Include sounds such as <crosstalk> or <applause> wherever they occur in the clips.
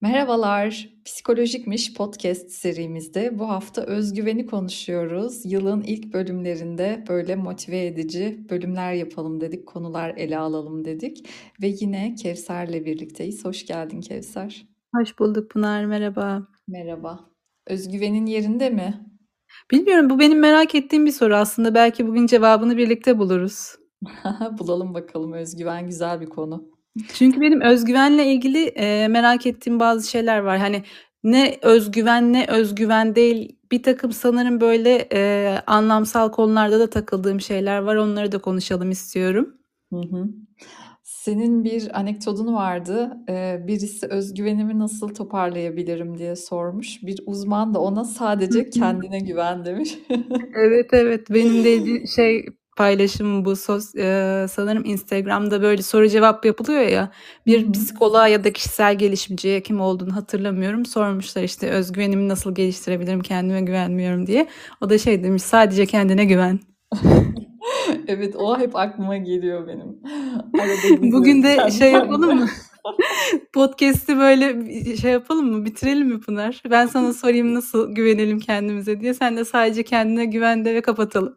Merhabalar, Psikolojikmiş podcast serimizde bu hafta özgüveni konuşuyoruz. Yılın ilk bölümlerinde böyle motive edici bölümler yapalım dedik, konular ele alalım dedik. Ve yine Kevser'le birlikteyiz. Hoş geldin Kevser. Hoş bulduk Pınar, merhaba. Merhaba. Özgüvenin yerinde mi? Bilmiyorum, bu benim merak ettiğim bir soru aslında. Belki bugün cevabını birlikte buluruz. <laughs> Bulalım bakalım. Özgüven güzel bir konu. Çünkü benim özgüvenle ilgili e, merak ettiğim bazı şeyler var. Hani ne özgüven ne özgüven değil. Bir takım sanırım böyle e, anlamsal konularda da takıldığım şeyler var. Onları da konuşalım istiyorum. Hı hı. Senin bir anekdotun vardı. Ee, birisi özgüvenimi nasıl toparlayabilirim diye sormuş. Bir uzman da ona sadece kendine güven demiş. <laughs> Evet evet benim de şey paylaşımım bu sos, e, sanırım Instagram'da böyle soru cevap yapılıyor ya. Bir psikoloğa ya da kişisel gelişimciye kim olduğunu hatırlamıyorum. Sormuşlar işte özgüvenimi nasıl geliştirebilirim? Kendime güvenmiyorum. diye. O da şey demiş sadece kendine güven. <laughs> Evet o hep aklıma geliyor benim. <laughs> Bugün de şey yapalım mı? Podcast'i böyle şey yapalım mı? Bitirelim mi Pınar? Ben sana sorayım nasıl güvenelim kendimize diye. Sen de sadece kendine güven de ve kapatalım.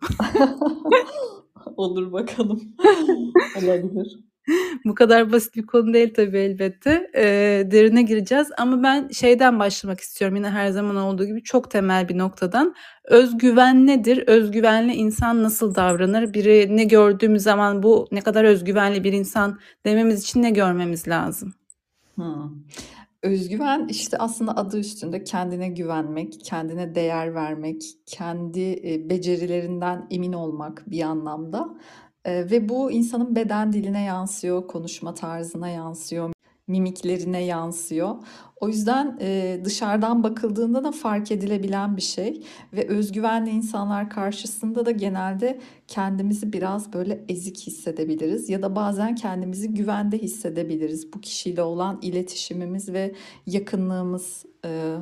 <laughs> Olur bakalım. <laughs> Olabilir. <laughs> Bu kadar basit bir konu değil tabii elbette. E, derine gireceğiz ama ben şeyden başlamak istiyorum yine her zaman olduğu gibi çok temel bir noktadan. Özgüven nedir? Özgüvenli insan nasıl davranır? Biri ne gördüğümüz zaman bu ne kadar özgüvenli bir insan dememiz için ne görmemiz lazım? Hmm. Özgüven işte aslında adı üstünde kendine güvenmek, kendine değer vermek, kendi becerilerinden emin olmak bir anlamda. Ee, ve bu insanın beden diline yansıyor, konuşma tarzına yansıyor, mimiklerine yansıyor. O yüzden e, dışarıdan bakıldığında da fark edilebilen bir şey ve özgüvenli insanlar karşısında da genelde kendimizi biraz böyle ezik hissedebiliriz ya da bazen kendimizi güvende hissedebiliriz. Bu kişiyle olan iletişimimiz ve yakınlığımız e,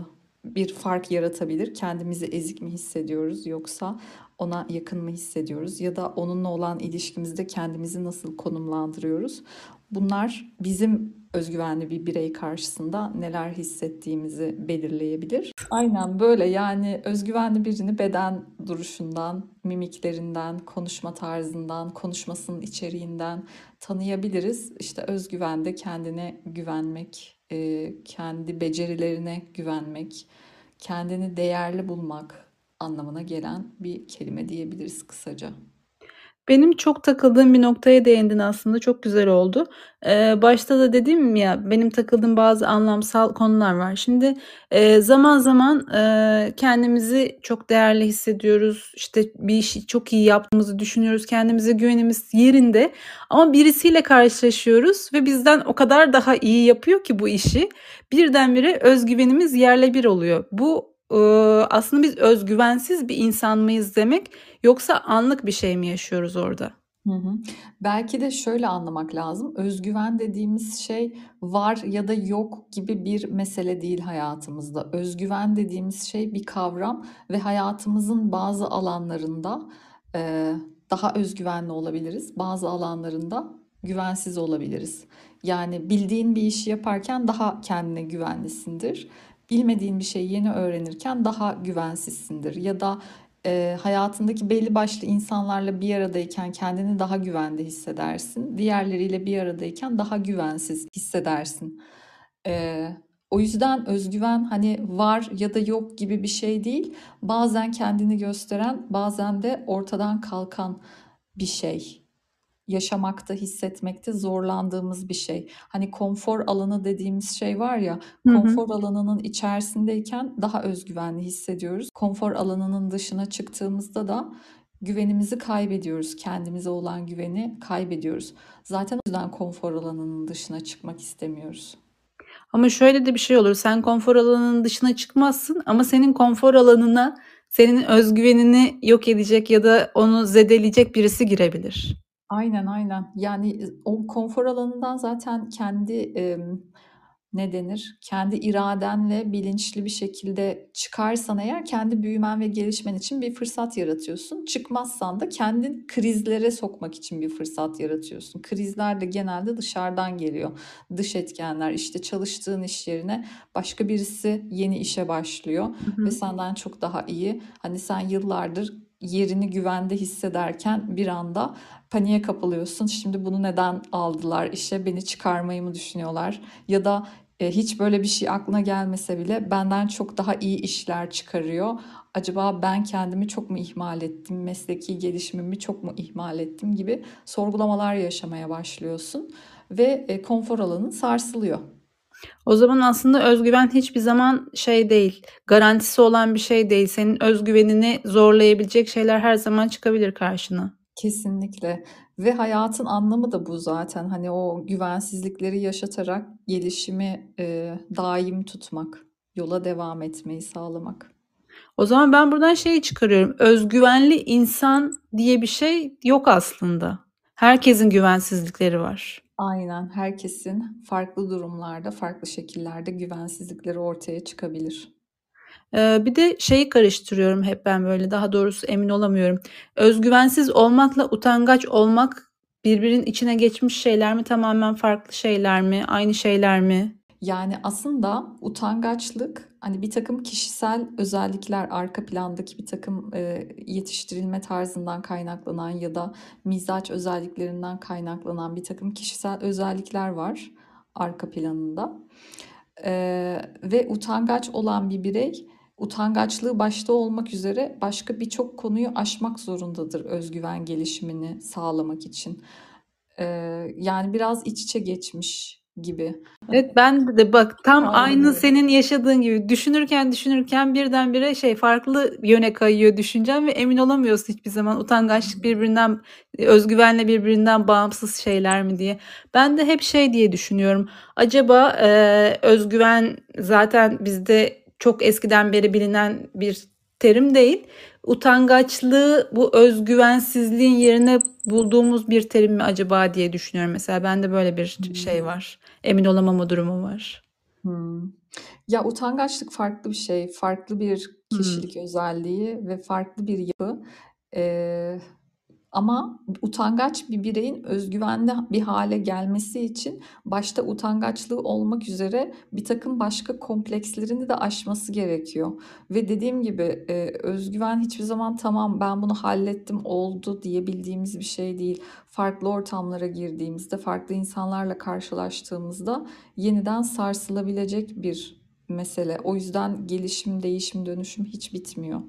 bir fark yaratabilir. Kendimizi ezik mi hissediyoruz yoksa ona yakın mı hissediyoruz ya da onunla olan ilişkimizde kendimizi nasıl konumlandırıyoruz? Bunlar bizim özgüvenli bir birey karşısında neler hissettiğimizi belirleyebilir. Aynen böyle yani özgüvenli birini beden duruşundan, mimiklerinden, konuşma tarzından, konuşmasının içeriğinden tanıyabiliriz. İşte özgüvende kendine güvenmek, e, kendi becerilerine güvenmek, kendini değerli bulmak, anlamına gelen bir kelime diyebiliriz kısaca. Benim çok takıldığım bir noktaya değindin aslında. Çok güzel oldu. Eee, başta da dedim ya, benim takıldığım bazı anlamsal konular var. Şimdi, eee, zaman zaman, eee, kendimizi çok değerli hissediyoruz. İşte, bir işi çok iyi yaptığımızı düşünüyoruz. Kendimize güvenimiz yerinde ama birisiyle karşılaşıyoruz ve bizden o kadar daha iyi yapıyor ki bu işi. Birdenbire özgüvenimiz yerle bir oluyor. Bu aslında biz özgüvensiz bir insan mıyız demek yoksa anlık bir şey mi yaşıyoruz orada? Hı hı. Belki de şöyle anlamak lazım. Özgüven dediğimiz şey var ya da yok gibi bir mesele değil hayatımızda. Özgüven dediğimiz şey bir kavram ve hayatımızın bazı alanlarında e, daha özgüvenli olabiliriz. Bazı alanlarında güvensiz olabiliriz. Yani bildiğin bir işi yaparken daha kendine güvenlisindir bilmediğin bir şeyi yeni öğrenirken daha güvensizsindir. Ya da e, hayatındaki belli başlı insanlarla bir aradayken kendini daha güvende hissedersin. Diğerleriyle bir aradayken daha güvensiz hissedersin. E, o yüzden özgüven hani var ya da yok gibi bir şey değil. Bazen kendini gösteren, bazen de ortadan kalkan bir şey yaşamakta, hissetmekte zorlandığımız bir şey. Hani konfor alanı dediğimiz şey var ya, konfor alanının içerisindeyken daha özgüvenli hissediyoruz. Konfor alanının dışına çıktığımızda da güvenimizi kaybediyoruz. Kendimize olan güveni kaybediyoruz. Zaten o yüzden konfor alanının dışına çıkmak istemiyoruz. Ama şöyle de bir şey olur. Sen konfor alanının dışına çıkmazsın ama senin konfor alanına senin özgüvenini yok edecek ya da onu zedeleyecek birisi girebilir. Aynen, aynen. Yani, o konfor alanından zaten kendi, emm, ne denir? Kendi iradenle bilinçli bir şekilde çıkarsan eğer kendi büyümen ve gelişmen için bir fırsat yaratıyorsun. Çıkmazsan da kendin krizlere sokmak için bir fırsat yaratıyorsun. Krizler de genelde dışarıdan geliyor. Dış etkenler işte çalıştığın iş yerine başka birisi yeni işe başlıyor Hı ve hı. senden çok daha iyi. Hani sen yıllardır yerini güvende hissederken bir anda paniğe kapılıyorsun. Şimdi bunu neden aldılar işe? Beni çıkarmayı mı düşünüyorlar? Ya da e, hiç böyle bir şey aklına gelmese bile benden çok daha iyi işler çıkarıyor. Acaba ben kendimi çok mu ihmal ettim? Mesleki gelişimimi çok mu ihmal ettim gibi sorgulamalar yaşamaya başlıyorsun ve e, konfor alanın sarsılıyor. O zaman aslında özgüven hiçbir zaman şey değil, garantisi olan bir şey değil. Senin özgüvenini zorlayabilecek şeyler her zaman çıkabilir karşına. Kesinlikle ve hayatın anlamı da bu zaten. Hani o güvensizlikleri yaşatarak gelişimi e, daim tutmak, yola devam etmeyi sağlamak. O zaman ben buradan şeyi çıkarıyorum. Özgüvenli insan diye bir şey yok aslında. Herkesin güvensizlikleri var. Aynen herkesin farklı durumlarda, farklı şekillerde güvensizlikleri ortaya çıkabilir. Ee, bir de şeyi karıştırıyorum hep ben böyle daha doğrusu emin olamıyorum. Özgüvensiz olmakla utangaç olmak birbirinin içine geçmiş şeyler mi tamamen farklı şeyler mi aynı şeyler mi? Yani aslında utangaçlık hani bir takım kişisel özellikler arka plandaki bir takım e, yetiştirilme tarzından kaynaklanan ya da mizaç özelliklerinden kaynaklanan bir takım kişisel özellikler var arka planında. E, ve utangaç olan bir birey utangaçlığı başta olmak üzere başka birçok konuyu aşmak zorundadır özgüven gelişimini sağlamak için. E, yani biraz iç içe geçmiş gibi. Evet ben de bak tam Aynen aynı senin yaşadığın gibi düşünürken düşünürken birdenbire şey farklı yöne kayıyor düşüncem ve emin olamıyorsun hiçbir zaman utangaçlık birbirinden özgüvenle birbirinden bağımsız şeyler mi diye. Ben de hep şey diye düşünüyorum. Acaba e, özgüven zaten bizde çok eskiden beri bilinen bir terim değil. Utangaçlığı bu özgüvensizliğin yerine bulduğumuz bir terim mi acaba diye düşünüyorum. Mesela bende böyle bir şey var. Emin olamama durumu var. Hmm. Ya utangaçlık farklı bir şey, farklı bir Hmm. kişilik özelliği ve farklı bir yapı. Ee, ama utangaç bir bireyin özgüvenli bir hale gelmesi için başta utangaçlığı olmak üzere bir takım başka komplekslerini de aşması gerekiyor. Ve dediğim gibi e, özgüven hiçbir zaman tamam ben bunu hallettim oldu diyebildiğimiz bir şey değil. Farklı ortamlara girdiğimizde, farklı insanlarla karşılaştığımızda yeniden sarsılabilecek bir mesele. O yüzden gelişim, değişim, dönüşüm hiç bitmiyor.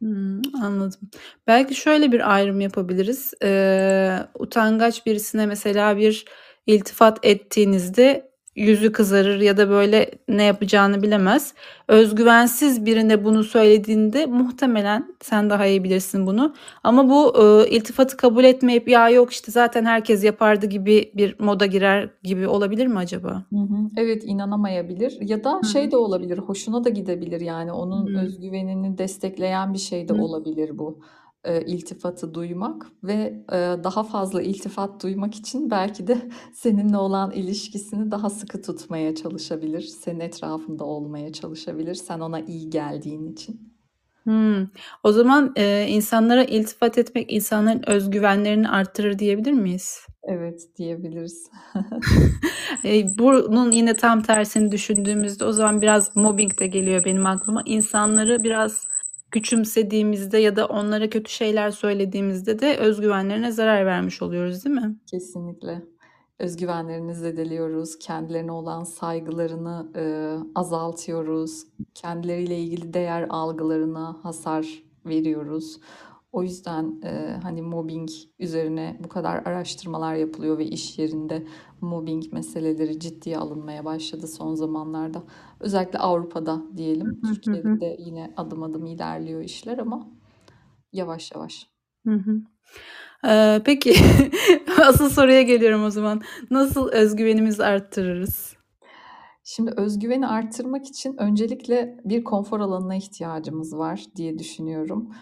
Hmm, anladım. Belki şöyle bir ayrım yapabiliriz. Ee, utangaç birisine mesela bir iltifat ettiğinizde yüzü kızarır ya da böyle ne yapacağını bilemez. Özgüvensiz birine bunu söylediğinde muhtemelen sen daha iyi bilirsin bunu. Ama bu e, iltifatı kabul etmeyip ya yok işte zaten herkes yapardı gibi bir moda girer gibi olabilir mi acaba? Hı hı. Evet inanamayabilir ya da Hı. şey de olabilir hoşuna da gidebilir yani onun Hı. özgüvenini destekleyen bir şey de Hı. olabilir bu e, iltifatı duymak ve e, daha fazla iltifat duymak için belki de <laughs> seninle olan ilişkisini daha sıkı tutmaya çalışabilir senin etrafında olmaya çalışabilir sen ona iyi geldiğin için. Hmm. O zaman e, insanlara iltifat etmek insanların özgüvenlerini arttırır diyebilir miyiz? Evet diyebiliriz. <laughs> E, bunun yine tam tersini düşündüğümüzde o zaman biraz mobbing de geliyor benim aklıma. İnsanları biraz küçümsediğimizde ya da onlara kötü şeyler söylediğimizde de özgüvenlerine zarar vermiş oluyoruz, değil mi? Kesinlikle. Özgüvenlerini zedeliyoruz, kendilerine olan saygılarını e, azaltıyoruz, kendileriyle ilgili değer algılarına hasar veriyoruz. O yüzden e, hani mobbing üzerine bu kadar araştırmalar yapılıyor ve iş yerinde mobbing meseleleri ciddiye alınmaya başladı son zamanlarda. Özellikle Avrupa'da diyelim. Türkiye'de de yine adım adım ilerliyor işler ama yavaş yavaş. Hı hı. Ee, peki <laughs> asıl soruya geliyorum o zaman. Nasıl özgüvenimizi arttırırız? Şimdi özgüveni arttırmak için öncelikle bir konfor alanına ihtiyacımız var diye düşünüyorum.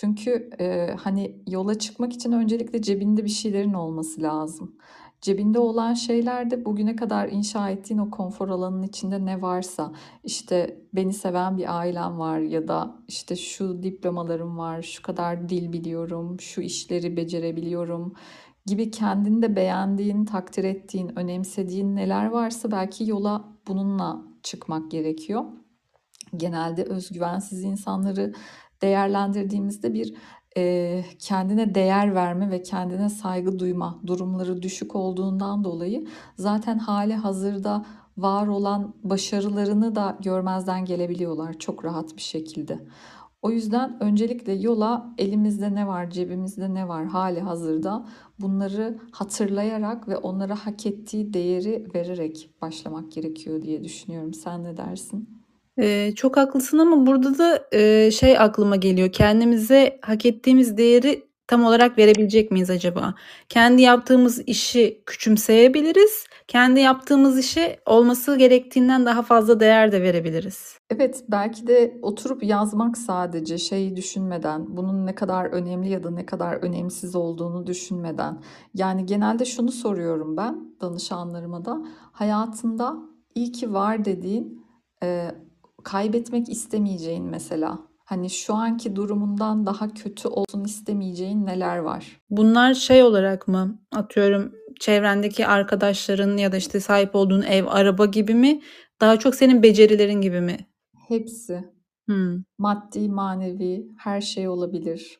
Çünkü e, hani yola çıkmak için öncelikle cebinde bir şeylerin olması lazım. Cebinde olan şeyler de bugüne kadar inşa ettiğin o konfor alanının içinde ne varsa işte beni seven bir ailem var ya da işte şu diplomalarım var, şu kadar dil biliyorum, şu işleri becerebiliyorum gibi kendinde beğendiğin, takdir ettiğin, önemsediğin neler varsa belki yola bununla çıkmak gerekiyor. Genelde özgüvensiz insanları değerlendirdiğimizde bir e, kendine değer verme ve kendine saygı duyma durumları düşük olduğundan dolayı zaten hali hazırda var olan başarılarını da görmezden gelebiliyorlar çok rahat bir şekilde. O yüzden öncelikle yola elimizde ne var, cebimizde ne var hali hazırda bunları hatırlayarak ve onlara hak ettiği değeri vererek başlamak gerekiyor diye düşünüyorum. Sen ne dersin? Eee, çok haklısın ama burada da, eee, şey aklıma geliyor. Kendimize hak ettiğimiz değeri tam olarak verebilecek miyiz acaba? Kendi yaptığımız işi küçümseyebiliriz. Kendi yaptığımız işe olması gerektiğinden daha fazla değer de verebiliriz. Evet, belki de oturup yazmak sadece şeyi düşünmeden, bunun ne kadar önemli ya da ne kadar önemsiz olduğunu düşünmeden. Yani genelde şunu soruyorum ben danışanlarıma da. Hayatında iyi ki var dediğin, kaybetmek istemeyeceğin mesela. Hani şu anki durumundan daha kötü olsun istemeyeceğin neler var? Bunlar şey olarak mı? Atıyorum çevrendeki arkadaşların ya da işte sahip olduğun ev, araba gibi mi? Daha çok senin becerilerin gibi mi? Hepsi. Hımm. Maddi, manevi her şey olabilir.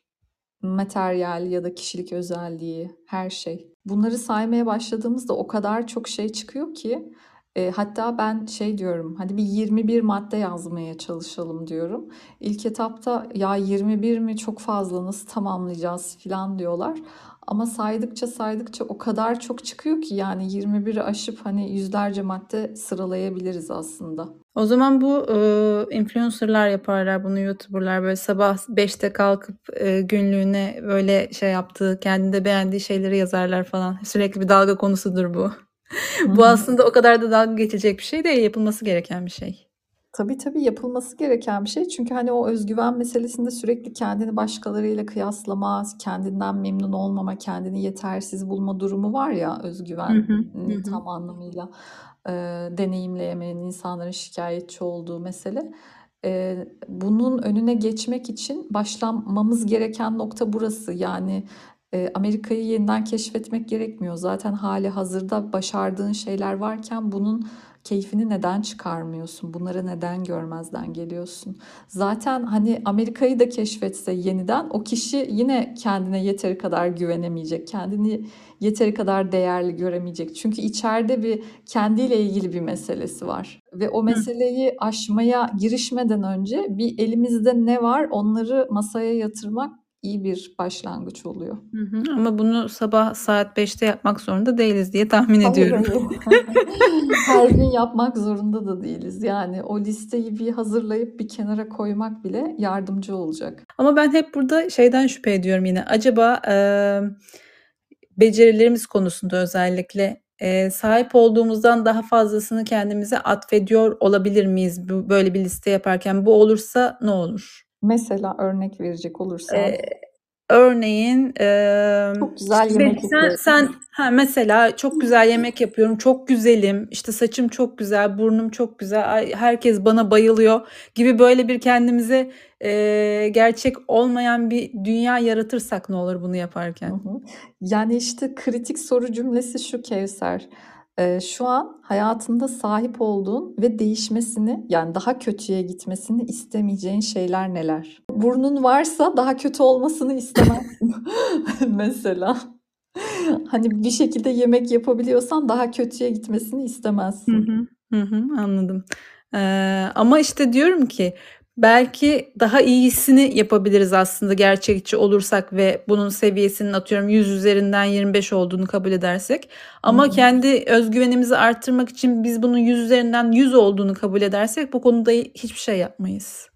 Materyal ya da kişilik özelliği, her şey. Bunları saymaya başladığımızda o kadar çok şey çıkıyor ki e, hatta ben şey diyorum hadi bir 21 madde yazmaya çalışalım diyorum. İlk etapta ya 21 mi çok fazla nasıl tamamlayacağız falan diyorlar. Ama saydıkça saydıkça o kadar çok çıkıyor ki yani 21'i aşıp hani yüzlerce madde sıralayabiliriz aslında. O zaman bu e, influencer'lar yaparlar bunu YouTuber'lar böyle sabah 5'te kalkıp e, günlüğüne böyle şey yaptığı, kendinde beğendiği şeyleri yazarlar falan. Sürekli bir dalga konusudur bu. Bu aslında o kadar da dalga geçecek bir şey değil, yapılması gereken bir şey. Tabii tabii yapılması gereken bir şey. Çünkü hani o özgüven meselesinde sürekli kendini başkalarıyla kıyaslama, kendinden memnun olmama, kendini yetersiz bulma durumu var ya özgüven tam anlamıyla e, deneyimleyemeyen insanların şikayetçi olduğu mesele. E, bunun önüne geçmek için başlamamız gereken nokta burası. Yani Amerika'yı yeniden keşfetmek gerekmiyor. Zaten hali hazırda başardığın şeyler varken bunun keyfini neden çıkarmıyorsun? Bunları neden görmezden geliyorsun? Zaten hani Amerika'yı da keşfetse yeniden o kişi yine kendine yeteri kadar güvenemeyecek. Kendini yeteri kadar değerli göremeyecek. Çünkü içeride bir kendiyle ilgili bir meselesi var. Ve o meseleyi aşmaya girişmeden önce bir elimizde ne var onları masaya yatırmak iyi bir başlangıç oluyor. Hı hı. Ama bunu sabah saat 5'te yapmak zorunda değiliz diye tahmin ediyorum. Hayır, <laughs> Her gün yapmak zorunda da değiliz. Yani o listeyi bir hazırlayıp bir kenara koymak bile yardımcı olacak. Ama ben hep burada şeyden şüphe ediyorum yine. Acaba e, becerilerimiz konusunda özellikle e, sahip olduğumuzdan daha fazlasını kendimize atfediyor olabilir miyiz böyle bir liste yaparken? Bu olursa ne olur? Mesela örnek verecek olursan. Ee, örneğin e, çok güzel işte yemek sen, sen ha, mesela çok güzel yemek yapıyorum, çok güzelim, işte saçım çok güzel, burnum çok güzel, ay, herkes bana bayılıyor gibi böyle bir kendimize e, gerçek olmayan bir dünya yaratırsak ne olur bunu yaparken? Hı hı. Yani işte kritik soru cümlesi şu Kevser. Ee, şu an hayatında sahip olduğun ve değişmesini yani daha kötüye gitmesini istemeyeceğin şeyler neler? Burnun varsa daha kötü olmasını istemezsin <laughs> mesela. Hani bir şekilde yemek yapabiliyorsan daha kötüye gitmesini istemezsin. Hı hı, hı hı, anladım. Ee, ama işte diyorum ki belki daha iyisini yapabiliriz aslında gerçekçi olursak ve bunun seviyesinin atıyorum 100 üzerinden 25 olduğunu kabul edersek. Ama hı. kendi özgüvenimizi arttırmak için biz bunun 100 üzerinden 100 olduğunu kabul edersek bu konuda hiçbir şey yapmayız.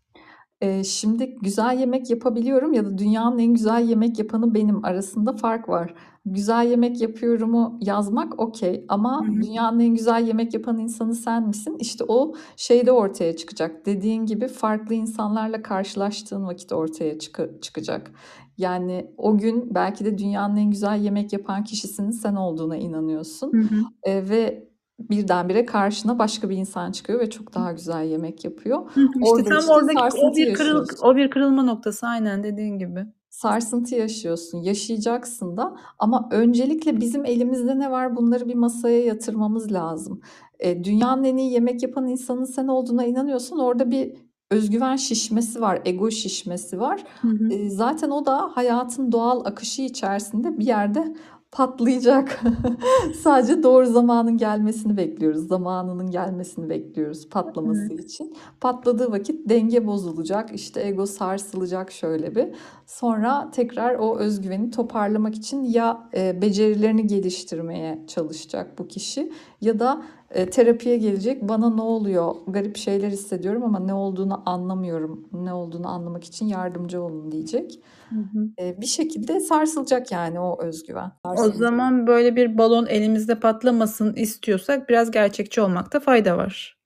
Ee, şimdi güzel yemek yapabiliyorum ya da dünyanın en güzel yemek yapanı benim arasında fark var. Güzel yemek yapıyorumu yazmak okey ama dünyanın en güzel yemek yapan insanı sen misin? İşte o şeyde ortaya çıkacak. Dediğin gibi farklı insanlarla karşılaştığın vakit ortaya çık- çıkacak. Yani o gün belki de dünyanın en güzel yemek yapan kişisinin sen olduğuna inanıyorsun. Hı hı. Eee, ve birdenbire karşına başka bir insan çıkıyor ve çok daha güzel yemek yapıyor. Hı. İşte Orada tam işte oradaki o bir kırıl o bir kırılma noktası aynen dediğin gibi. Sarsıntı yaşıyorsun, yaşayacaksın da ama öncelikle bizim elimizde ne var bunları bir masaya yatırmamız lazım. Eee, dünyanın en iyi yemek yapan insanın sen olduğuna inanıyorsan orada bir özgüven şişmesi var, ego şişmesi var. Hı hı. Eee, zaten o da hayatın doğal akışı içerisinde bir yerde patlayacak. <laughs> Sadece doğru zamanın gelmesini bekliyoruz. Zamanının gelmesini bekliyoruz patlaması Evet. için. Patladığı vakit denge bozulacak, işte ego sarsılacak şöyle bir. Sonra tekrar o özgüveni toparlamak için ya e, becerilerini geliştirmeye çalışacak bu kişi ya da e, terapiye gelecek. Bana ne oluyor? Garip şeyler hissediyorum ama ne olduğunu anlamıyorum. Ne olduğunu anlamak için yardımcı olun diyecek. Hı hı. E, bir şekilde sarsılacak yani o özgüven. O Sarsılacak. zaman böyle bir balon elimizde patlamasın istiyorsak biraz gerçekçi olmakta fayda var.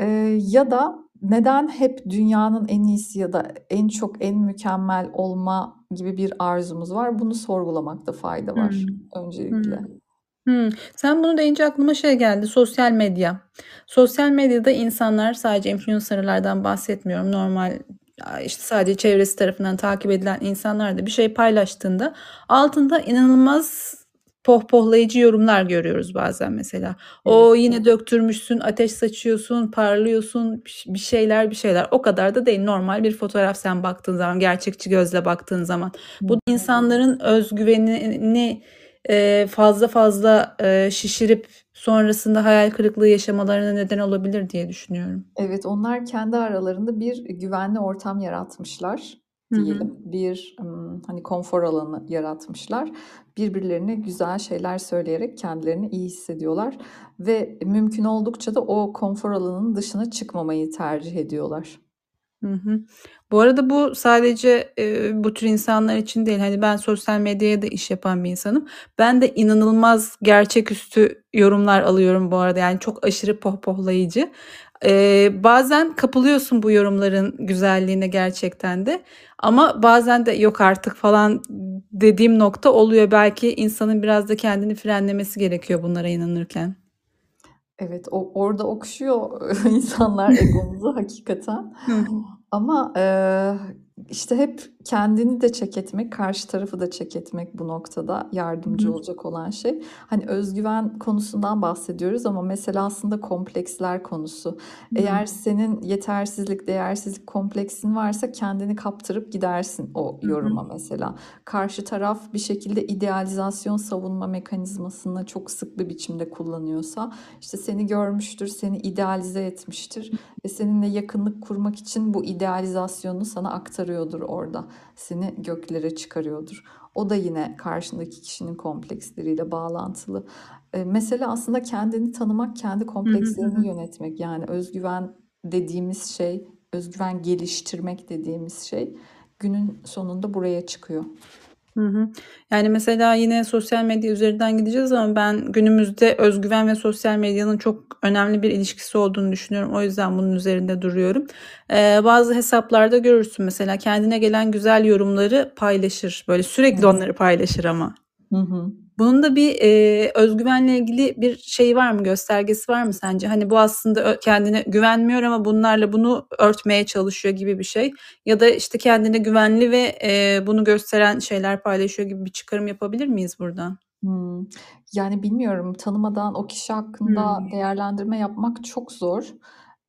Eee, ya da neden hep dünyanın en iyisi ya da en çok en mükemmel olma gibi bir arzumuz var? Bunu sorgulamakta fayda var Hımm. öncelikle. Hımm. Hımm. Sen bunu deyince aklıma şey geldi, sosyal medya. Sosyal medyada insanlar sadece influencer'lardan bahsetmiyorum. Normal, aaa, işte, sadece çevresi tarafından takip edilen insanlar da bir şey paylaştığında altında inanılmaz pohpohlayıcı yorumlar görüyoruz bazen mesela. Evet. "O, yine döktürmüşsün, ateş saçıyorsun, parlıyorsun." biş bir şeyler, bir şeyler. O kadar da değil. Normal bir fotoğraf sen baktığın zaman, gerçekçi gözle baktığın zaman. Hı Bu hı. insanların özgüvenini, eee, fazla fazla, eee, şişirip sonrasında hayal kırıklığı yaşamalarına neden olabilir diye düşünüyorum. Evet, onlar kendi aralarında bir güvenli ortam yaratmışlar Hı hı. diyelim. Bir, hani, konfor alanı yaratmışlar. Birbirlerine güzel şeyler söyleyerek kendilerini iyi hissediyorlar ve mümkün oldukça da o konfor alanının dışına çıkmamayı tercih ediyorlar. Hı hı. Bu arada bu sadece, eee, bu tür insanlar için değil. Hani, ben sosyal medyaya da iş yapan bir insanım. Ben de inanılmaz gerçeküstü yorumlar alıyorum bu arada. Yani çok aşırı pohpohlayıcı. Eee, bazen kapılıyorsun bu yorumların güzelliğine gerçekten de ama bazen de "Yok artık." falan dediğim nokta oluyor. Belki insanın biraz da kendini frenlemesi gerekiyor bunlara inanırken. Evet, o orada okşuyor <laughs> insanlar egomuzu hakikaten. Ama, eee, işte, hep kendini de check etmek, karşı tarafı da check etmek bu noktada yardımcı hı. olacak olan şey. Hani, özgüven konusundan bahsediyoruz ama mesele aslında kompleksler konusu. Eğer senin yetersizlik, değersizlik kompleksin varsa kendini kaptırıp gidersin o hı. yoruma mesela. Karşı taraf bir şekilde idealizasyon savunma mekanizmasını çok sık bir biçimde kullanıyorsa, işte, seni görmüştür, seni idealize etmiştir ve seninle yakınlık kurmak için bu idealizasyonunu sana aktarıyordur orada. Seni göklere çıkarıyordur. O da yine karşındaki kişinin kompleksleriyle bağlantılı. Eee, mesele aslında kendini tanımak, kendi komplekslerini yönetmek. Yani özgüven dediğimiz şey, özgüven geliştirmek dediğimiz şey günün sonunda buraya çıkıyor. Hı hı. Yani, mesela yine sosyal medya üzerinden gideceğiz ama ben günümüzde özgüven ve sosyal medyanın çok önemli bir ilişkisi olduğunu düşünüyorum. O yüzden bunun üzerinde duruyorum. Eee, bazı hesaplarda görürsün mesela kendine gelen güzel yorumları paylaşır. Böyle sürekli onları paylaşır ama. Hı hı. Bunun da bir, eee, özgüvenle ilgili bir şeyi var mı, göstergesi var mı sence? Hani, bu aslında kendine güvenmiyor ama bunlarla bunu örtmeye çalışıyor gibi bir şey ya da, işte, kendine güvenli ve, eee, bunu gösteren şeyler paylaşıyor gibi bir çıkarım yapabilir miyiz buradan? Hımm. Yani, bilmiyorum. Tanımadan o kişi hakkında Hımm. değerlendirme yapmak çok zor.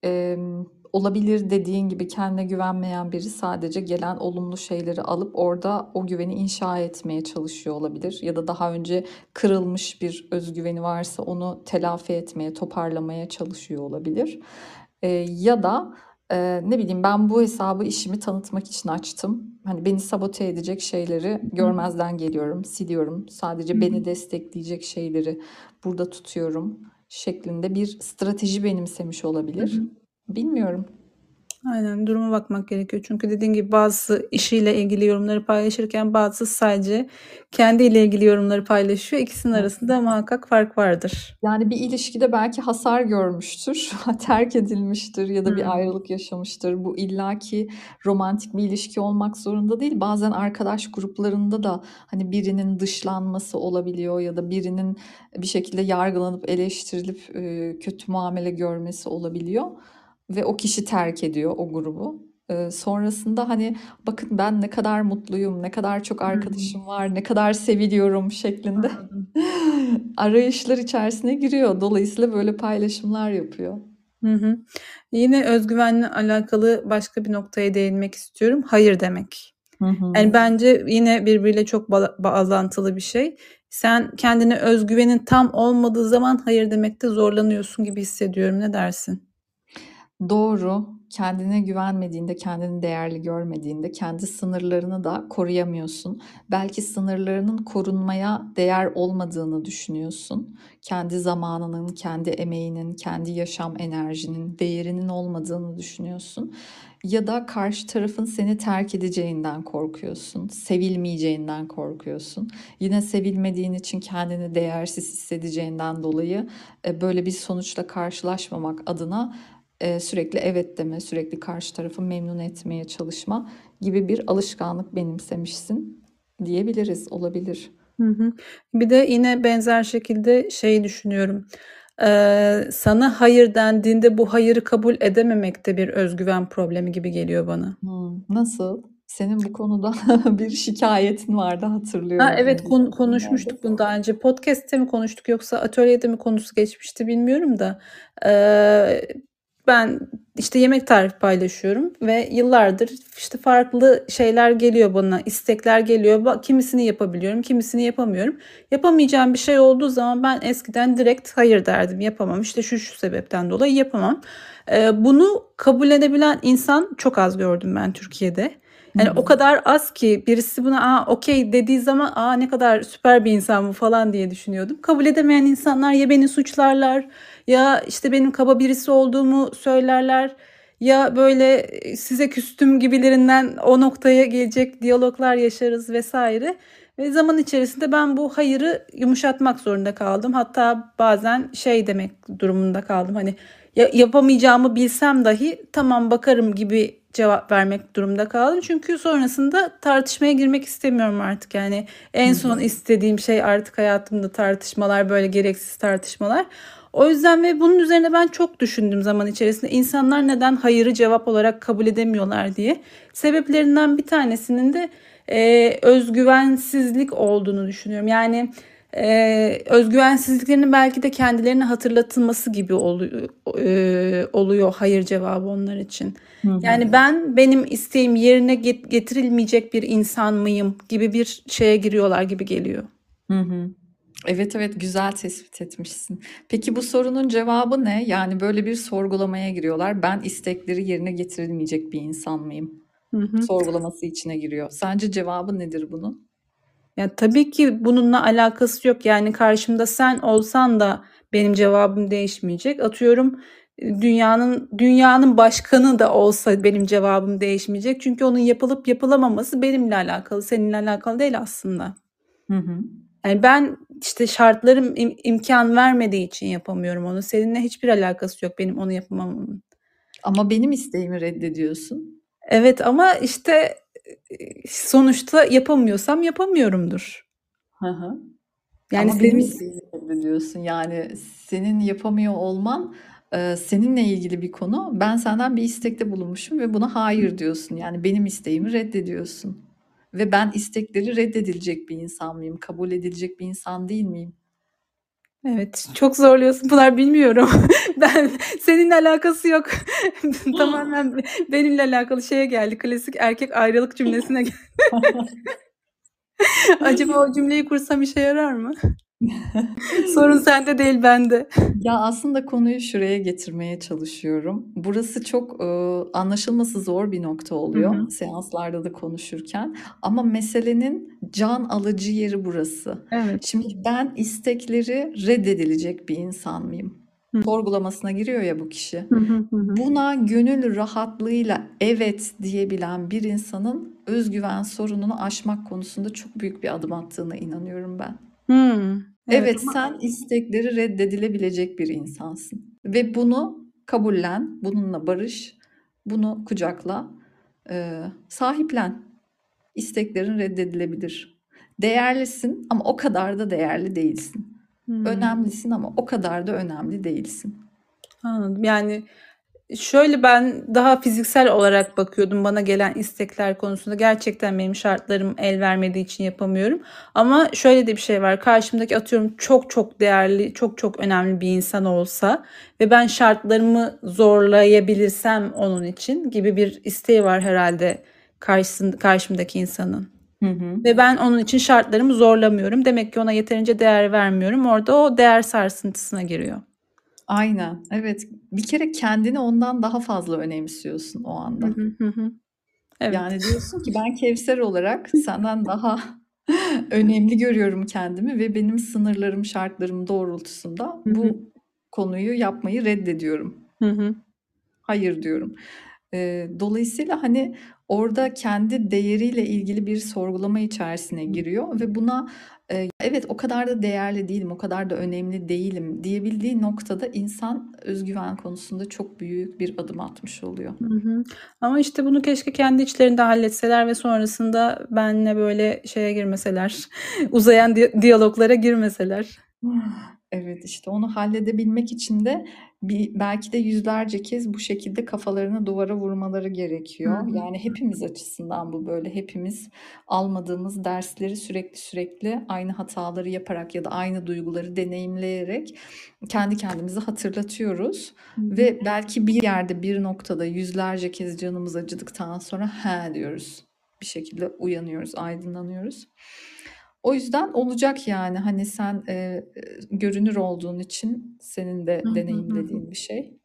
Emm, olabilir dediğin gibi kendine güvenmeyen biri sadece gelen olumlu şeyleri alıp orada o güveni inşa etmeye çalışıyor olabilir ya da daha önce kırılmış bir özgüveni varsa onu telafi etmeye, toparlamaya çalışıyor olabilir. Eee, ya da, eee, ne bileyim, ben bu hesabı işimi tanıtmak için açtım. Hani, beni sabote edecek şeyleri Hı hı. görmezden geliyorum, siliyorum. Hı Sadece hı. beni destekleyecek şeyleri burada tutuyorum şeklinde bir strateji benimsemiş Hı olabilir. hı. Bilmiyorum. Aynen, duruma bakmak gerekiyor. Çünkü dediğin gibi bazısı işiyle ilgili yorumları paylaşırken bazısı sadece kendiyle ilgili yorumları paylaşıyor. İkisinin Hı arasında muhakkak fark vardır. Yani bir ilişkide belki hasar görmüştür, <laughs> terk edilmiştir ya da bir Hımm. ayrılık yaşamıştır. Bu illaki romantik bir ilişki olmak zorunda değil. Bazen arkadaş gruplarında da hani birinin dışlanması olabiliyor ya da birinin bir şekilde yargılanıp eleştirilip kötü muamele görmesi olabiliyor ve o kişi terk ediyor o grubu. E, sonrasında hani bakın ben ne kadar mutluyum, ne kadar çok arkadaşım var, ne kadar seviliyorum şeklinde <laughs> arayışlar içerisine giriyor. Dolayısıyla böyle paylaşımlar yapıyor. Hı hı. Yine öz güvenle alakalı başka bir noktaya değinmek istiyorum. Hayır demek. Hı hı. Yani bence yine birbiriyle çok bağlantılı bir şey. Sen kendine öz güvenin tam olmadığı zaman hayır demekte zorlanıyorsun gibi hissediyorum. Ne dersin? Doğru. Kendine güvenmediğinde, kendini değerli görmediğinde kendi sınırlarını da koruyamıyorsun. Belki sınırlarının korunmaya değer olmadığını düşünüyorsun. Kendi zamanının, kendi emeğinin, kendi yaşam enerjinin değerinin olmadığını düşünüyorsun. Ya da karşı tarafın seni terk edeceğinden korkuyorsun, sevilmeyeceğinden korkuyorsun. Yine sevilmediğin için kendini değersiz hissedeceğinden dolayı e, böyle bir sonuçla karşılaşmamak adına e, sürekli evet deme, sürekli karşı tarafı memnun etmeye çalışma gibi bir alışkanlık benimsemişsin diyebiliriz, olabilir. Hı hı. Bir de yine benzer şekilde şey düşünüyorum. Eee, sana hayır dendiğinde bu hayırı kabul edememek de bir özgüven problemi gibi geliyor bana. Hmm, nasıl? Senin bu konuda <laughs> bir şikayetin vardı Ha, hatırlıyorum evet kon önceki konuşmuştuk bunu daha önce. Podcast'te mi konuştuk yoksa atölyede mi konusu geçmişti bilmiyorum da. Eee, ben işte yemek tarifi paylaşıyorum ve yıllardır işte farklı şeyler geliyor bana, istekler geliyor. Kimisini yapabiliyorum, kimisini yapamıyorum. Yapamayacağım bir şey olduğu zaman ben eskiden direkt hayır derdim, yapamam. İşte şu şu sebepten dolayı yapamam. Eee, bunu kabul edebilen insan çok az gördüm ben Türkiye'de. Yani o hı. kadar az ki birisi buna aa okey dediği zaman aa ne kadar süper bir insan bu falan diye düşünüyordum. Kabul edemeyen insanlar ya beni suçlarlar ya işte benim kaba birisi olduğumu söylerler ya böyle e, size küstüm gibilerinden o noktaya gelecek diyaloglar yaşarız vesaire. Ve zaman içerisinde ben bu hayırı yumuşatmak zorunda kaldım. Hatta bazen şey demek durumunda kaldım. Hani ya, yapamayacağımı bilsem dahi tamam bakarım gibi cevap vermek durumunda kaldım. Çünkü sonrasında tartışmaya girmek istemiyorum artık. Yani en son istediğim şey artık hayatımda tartışmalar, böyle gereksiz tartışmalar. O yüzden ve bunun üzerine ben çok düşündüm zaman içerisinde. İnsanlar neden hayırı cevap olarak kabul edemiyorlar diye. Sebeplerinden bir tanesinin de e, özgüvensizlik olduğunu düşünüyorum. Yani e, özgüvensizliklerinin belki de kendilerine hatırlatılması gibi oluyor, e, oluyor hayır cevabı onlar için. Hı hı. Yani ben benim isteğim yerine get- getirilmeyecek bir insan mıyım gibi bir şeye giriyorlar gibi geliyor. Hı hı. Evet evet güzel tespit etmişsin. Peki bu sorunun cevabı ne? Yani böyle bir sorgulamaya giriyorlar. Ben istekleri yerine getirilmeyecek bir insan mıyım? Hı hı. Sorgulaması içine giriyor. Sence cevabı nedir bunun? Ya tabii ki bununla alakası yok. Yani karşımda sen olsan da benim cevabım değişmeyecek. Atıyorum dünyanın dünyanın başkanı da olsa benim cevabım değişmeyecek. Çünkü onun yapılıp yapılamaması benimle alakalı, seninle alakalı değil aslında. Hı hı. Yani ben işte şartlarım im- imkan vermediği için yapamıyorum onu. Seninle hiçbir alakası yok benim onu yapamamamın. Ama benim isteğimi reddediyorsun. Evet ama işte e, sonuçta yapamıyorsam yapamıyorumdur. Hı hı. Yani Ama benim senin isteğimi reddediyorsun. Yani senin yapamıyor olman e, seninle ilgili bir konu. Ben senden bir istekte bulunmuşum ve buna hayır diyorsun. Yani benim isteğimi reddediyorsun. Ve ben istekleri reddedilecek bir insan mıyım? Kabul edilecek bir insan değil miyim? Evet, çok zorluyorsun Pınar bilmiyorum. <laughs> Ben seninle alakası yok. <laughs> Tamamen benimle alakalı şeye geldi. Klasik erkek ayrılık cümlesine geldi. <laughs> Acaba o cümleyi kursam işe yarar mı? Sorun <laughs> sende değil bende. Ya aslında konuyu şuraya getirmeye çalışıyorum. Burası çok e, anlaşılması zor bir nokta Hı oluyor hı. seanslarda da konuşurken. Ama meselenin can alıcı yeri burası. Evet. Şimdi ben istekleri reddedilecek bir insan mıyım? Hı. sorgulamasına giriyor ya bu kişi. Hı hı, hı hı. Buna gönül rahatlığıyla evet diyebilen bir insanın özgüven sorununu aşmak konusunda çok büyük bir adım attığına inanıyorum ben. Hımm. Evet Evet, ama sen istekleri reddedilebilecek bir insansın ve bunu kabullen, bununla barış, bunu kucakla, eee, sahiplen. İsteklerin reddedilebilir. Değerlisin ama o kadar da değerli değilsin. Hımm. Önemlisin ama o kadar da önemli değilsin. Anladım. Yani, şöyle, ben daha fiziksel olarak bakıyordum bana gelen istekler konusunda. Gerçekten benim şartlarım el vermediği için yapamıyorum. Ama şöyle de bir şey var. Karşımdaki atıyorum çok çok değerli, çok çok önemli bir insan olsa ve ben şartlarımı zorlayabilirsem onun için gibi bir isteği var herhâlde karşısın karşımdaki insanın. Hı hı. Ve ben onun için şartlarımı zorlamıyorum. Demek ki ona yeterince değer vermiyorum. Orada o değer sarsıntısına giriyor. Aynen. Evet. Bir kere kendini ondan daha fazla önemsiyorsun o Hı anda. hı. Hı hı. Evet. Yani diyorsun ki ben Kevser olarak <laughs> senden daha <laughs> önemli görüyorum kendimi ve benim sınırlarım, şartlarım doğrultusunda Hı hı. bu konuyu yapmayı reddediyorum. Hı hı. Hayır diyorum. Eee, dolayısıyla, hani, orada kendi değeriyle ilgili bir sorgulama içerisine giriyor ve buna, evet o kadar da değerli değilim, o kadar da önemli değilim diyebildiği noktada insan özgüven konusunda çok büyük bir adım atmış oluyor. Hı hı. Ama işte bunu keşke kendi içlerinde halletseler ve sonrasında benimle böyle şeye girmeseler, <laughs> uzayan di diyaloglara girmeseler. Evet, işte onu halledebilmek için de bir belki de yüzlerce kez bu şekilde kafalarını duvara vurmaları Hı gerekiyor. hı. Yani hepimiz açısından bu böyle. Hepimiz almadığımız dersleri sürekli sürekli aynı hataları yaparak ya da aynı duyguları deneyimleyerek kendi kendimize hatırlatıyoruz. Hı hı. Ve belki bir yerde, bir noktada yüzlerce kez canımız acıdıktan sonra "He." diyoruz. Bir şekilde uyanıyoruz, aydınlanıyoruz. O yüzden olacak yani. Hani sen, eee, görünür olduğun için senin de deneyimlediğin bir şey.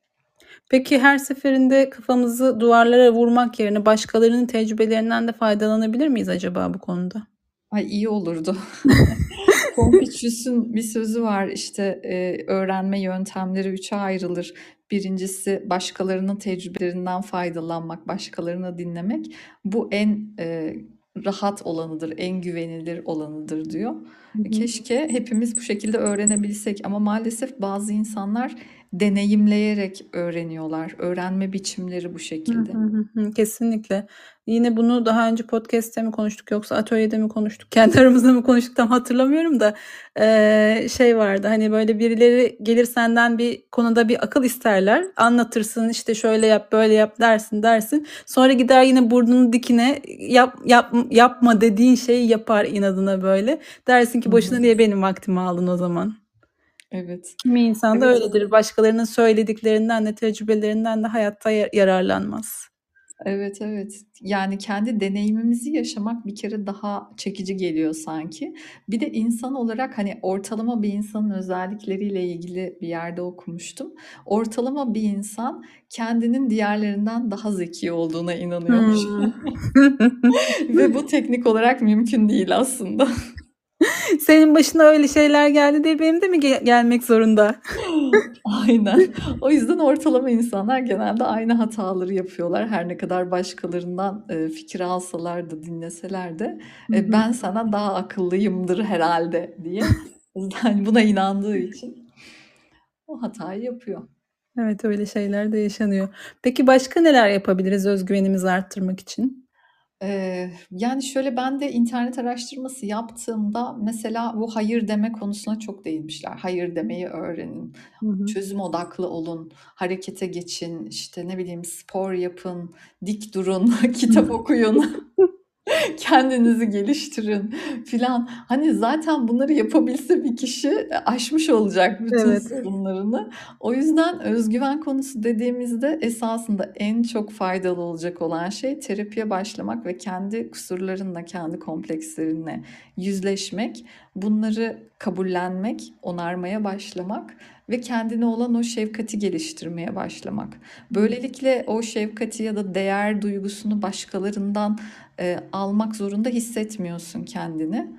Peki her seferinde kafamızı duvarlara vurmak yerine başkalarının tecrübelerinden de faydalanabilir miyiz acaba bu konuda? Ay, iyi olurdu. <laughs> Confucius'un bir sözü var işte, eee, öğrenme yöntemleri 3'e ayrılır. Birincisi başkalarının tecrübelerinden faydalanmak, başkalarını dinlemek. Bu en, eee, rahat olanıdır, en güvenilir olanıdır diyor. Hı hı. Keşke hepimiz bu şekilde öğrenebilsek ama maalesef bazı insanlar deneyimleyerek öğreniyorlar. Öğrenme biçimleri bu şekilde. hı. Hı hı. Kesinlikle. Yine bunu daha önce podcast'te mi konuştuk yoksa atölyede mi konuştuk, <laughs> kendi aramızda mı konuştuk tam hatırlamıyorum da, eee, şey vardı, hani, böyle birileri gelir senden bir konuda bir akıl isterler. Anlatırsın, işte, şöyle yap, böyle yap dersin, dersin. Sonra gider yine burnunun dikine yap yap yapma dediğin şeyi yapar inadına böyle. Dersin ki boşuna niye benim vaktimi aldın o zaman? Evet. Kimi insan da Evet. öyledir. Başkalarının söylediklerinden de tecrübelerinden de hayatta ya yararlanmaz. Evet, evet. Yani kendi deneyimimizi yaşamak bir kere daha çekici geliyor sanki. Bir de insan olarak, hani, ortalama bir insanın özellikleriyle ilgili bir yerde okumuştum. Ortalama bir insan kendinin diğerlerinden daha zeki olduğuna inanıyormuş. Hımm. <laughs> Ve bu teknik olarak mümkün değil aslında. <laughs> <laughs> Senin başına öyle şeyler geldi diye benim de mi ge gelmek zorunda? <gasps> Aynen. O yüzden ortalama insanlar genelde aynı hataları yapıyorlar. Her ne kadar başkalarından, eee, fikir alsalar da dinleseler de, hı. ben senden daha akıllıyımdır herhâlde diye. <laughs> Yani buna inandığı için o hatayı yapıyor. Evet, öyle şeyler de yaşanıyor. Peki başka neler yapabiliriz öz güvenimizi arttırmak için? Eee, yani şöyle, ben de internet araştırması yaptığımda mesela bu hayır deme konusuna çok değinmişler. Hayır demeyi öğrenin, Hı hı. çözüm odaklı olun, harekete geçin, işte, ne bileyim, spor yapın, dik durun, <laughs> kitap okuyun, <laughs> <laughs> kendinizi geliştirin filan. Hani, zaten bunları yapabilse bir kişi, eee, aşmış olacak bütün Evet. sorunlarını. O yüzden öz güven konusu dediğimizde esasında en çok faydalı olacak olan şey terapiye başlamak ve kendi kusurlarınla, kendi komplekslerinle yüzleşmek, bunları kabullenmek, onarmaya başlamak ve kendine olan o şefkati geliştirmeye başlamak. Böylelikle o şefkati ya da değer duygusunu başkalarından, eee, almak zorunda hissetmiyorsun kendini.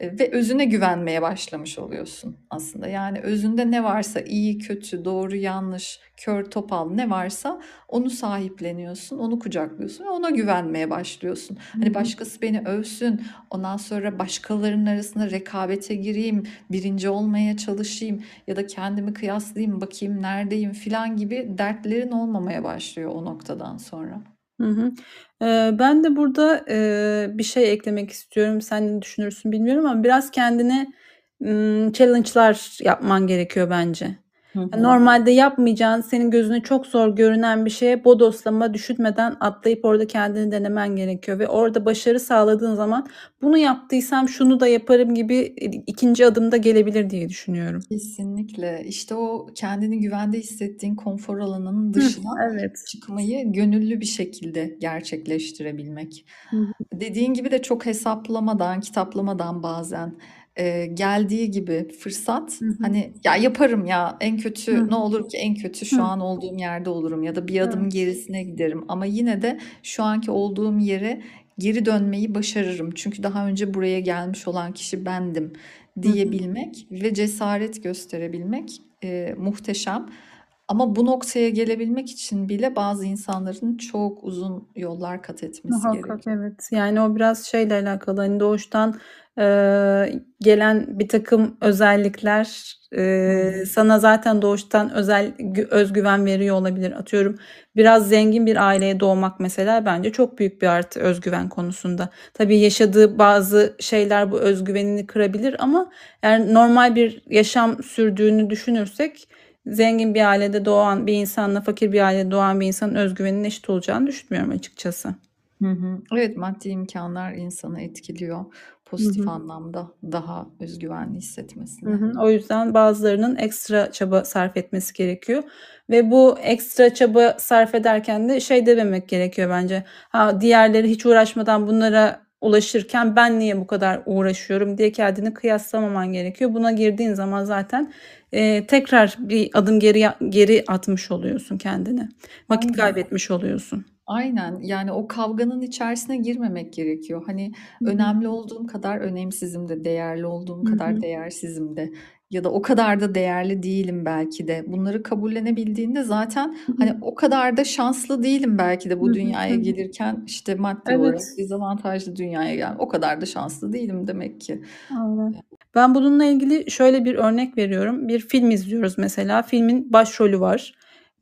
Eee, ve özüne güvenmeye başlamış oluyorsun aslında. Yani özünde ne varsa iyi, kötü, doğru, yanlış, kör, topal ne varsa onu sahipleniyorsun, onu kucaklıyorsun ve ona güvenmeye başlıyorsun. Hani hı. başkası beni övsün, ondan sonra başkalarının arasında rekabete gireyim, birinci olmaya çalışayım ya da kendimi kıyaslayayım, bakayım neredeyim filan gibi dertlerin olmamaya başlıyor o noktadan sonra. Hı hı. Eee, ben de burada, eee, bir şey eklemek istiyorum. Sen ne düşünürsün bilmiyorum ama biraz kendine, challenge'lar yapman gerekiyor bence. Hı Ya, hı. normalde yapmayacağın, senin gözüne çok zor görünen bir şeye bodoslama düşünmeden atlayıp orada kendini denemen gerekiyor ve orada başarı sağladığın zaman bunu yaptıysam şunu da yaparım gibi, eee, 2'nci adım da gelebilir diye düşünüyorum. Kesinlikle. İşte o kendini güvende hissettiğin konfor alanının dışına evet. çıkmayı gönüllü bir şekilde gerçekleştirebilmek. Hı hı. Dediğin gibi de çok hesaplamadan, kitaplamadan bazen, eee, geldiği gibi fırsat, Hı hı. hani, "Ya, yaparım ya, en Hı kötü ne olur ki? En kötü şu Hı. an olduğum yerde olurum ya da bir adım Evet. gerisine giderim ama yine de şu anki olduğum yere geri dönmeyi başarırım. Çünkü daha önce buraya gelmiş olan kişi bendim." Hı hı. diyebilmek ve cesaret gösterebilmek, eee, muhteşem. Ama bu noktaya gelebilmek için bile bazı insanların çok uzun yollar kat etmesi Muhakkak, gerekiyor. evet. Yani o biraz şeyle alakalı, hani, doğuştan, eee, gelen birtakım özellikler, Hı eee, hı. sana zaten doğuştan özel gü özgüven veriyor olabilir. Atıyorum, biraz zengin bir aileye doğmak mesela bence çok büyük bir artı özgüven konusunda. Tabii yaşadığı bazı şeyler bu özgüvenini kırabilir ama eğer normal bir yaşam sürdüğünü düşünürsek zengin bir ailede doğan bir insanla fakir bir ailede doğan bir insanın özgüveninin eşit olacağını düşünmüyorum açıkçası. Hı hı. Evet, maddi imkânlar insanı etkiliyor Hı pozitif hı. anlamda daha özgüvenli Hı hissetmesine. hı. O yüzden bazılarının ekstra çaba sarf etmesi gerekiyor ve bu ekstra çaba sarf ederken de şey dememek gerekiyor bence, "Ha, diğerleri hiç uğraşmadan bunlara ulaşırken ben niye bu kadar uğraşıyorum?" diye kendini kıyaslamaman gerekiyor. Buna girdiğin zaman zaten, eee, tekrar bir adım geriye geri atmış oluyorsun kendini. Vakit Aynen. kaybetmiş oluyorsun. Aynen. Yani o kavganın içerisine girmemek gerekiyor. Hani, Hı hı. önemli olduğum kadar önemsizim de, değerli olduğum Hı kadar değersizim de ya da o kadar da değerli değilim belki de. Bunları kabullenebildiğinde zaten, Hı hani, o kadar da şanslı değilim belki de bu hı. Hı dünyaya hı. gelirken, işte, maddi Evet. olarak dezavantajlı dünyaya geldim. O kadar da şanslı değilim demek ki. Aynen. Ben bununla ilgili şöyle bir örnek veriyorum. Bir film izliyoruz mesela. Filmin başrolü var,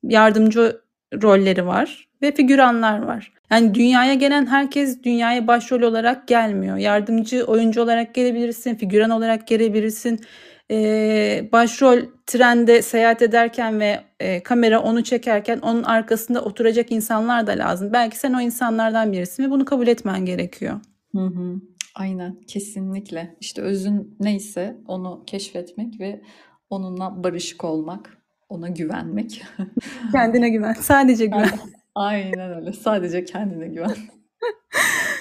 yardımcı rolleri var ve figüranlar var. Yani dünyaya gelen herkes dünyaya başrol olarak gelmiyor. Yardımcı oyuncu olarak gelebilirsin, figüran olarak gelebilirsin. Eee, başrol trende seyahat ederken ve, eee, kamera onu çekerken onun arkasında oturacak insanlar da lazım. Belki sen o insanlardan birisin ve bunu kabul etmen gerekiyor. Hı hı. Aynen, kesinlikle. İşte özün neyse onu keşfetmek ve onunla barışık olmak, ona güvenmek. Kendine güven, sadece güven. <laughs> Aynen öyle. Sadece kendine güven. <laughs>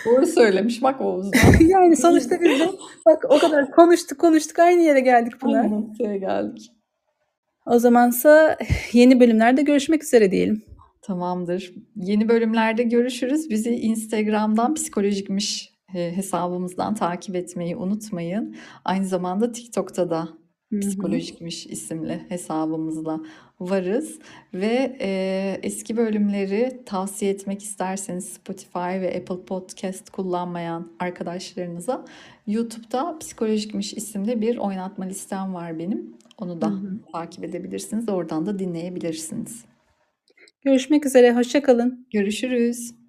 Doğru söylemiş bak Oğuz da. <laughs> Yani sonuçta biz de bak o kadar konuştuk, konuştuk aynı yere geldik Pınar. Aynı noktaya geldik. O zamansa yeni bölümlerde görüşmek üzere diyelim. Tamamdır. Yeni bölümlerde görüşürüz. Bizi Instagram'dan Psikolojikmiş, eee, hesabımızdan takip etmeyi unutmayın. Aynı zamanda TikTok'ta da Hı hı. Psikolojikmiş isimli hesabımızla varız ve, eee, eski bölümleri tavsiye etmek isterseniz Spotify ve Apple Podcast kullanmayan arkadaşlarınıza YouTube'da Psikolojikmiş isimli bir oynatma listem var benim. Onu Hı da hı. takip edebilirsiniz. Oradan da dinleyebilirsiniz. Görüşmek üzere, hoşça kalın. Görüşürüz.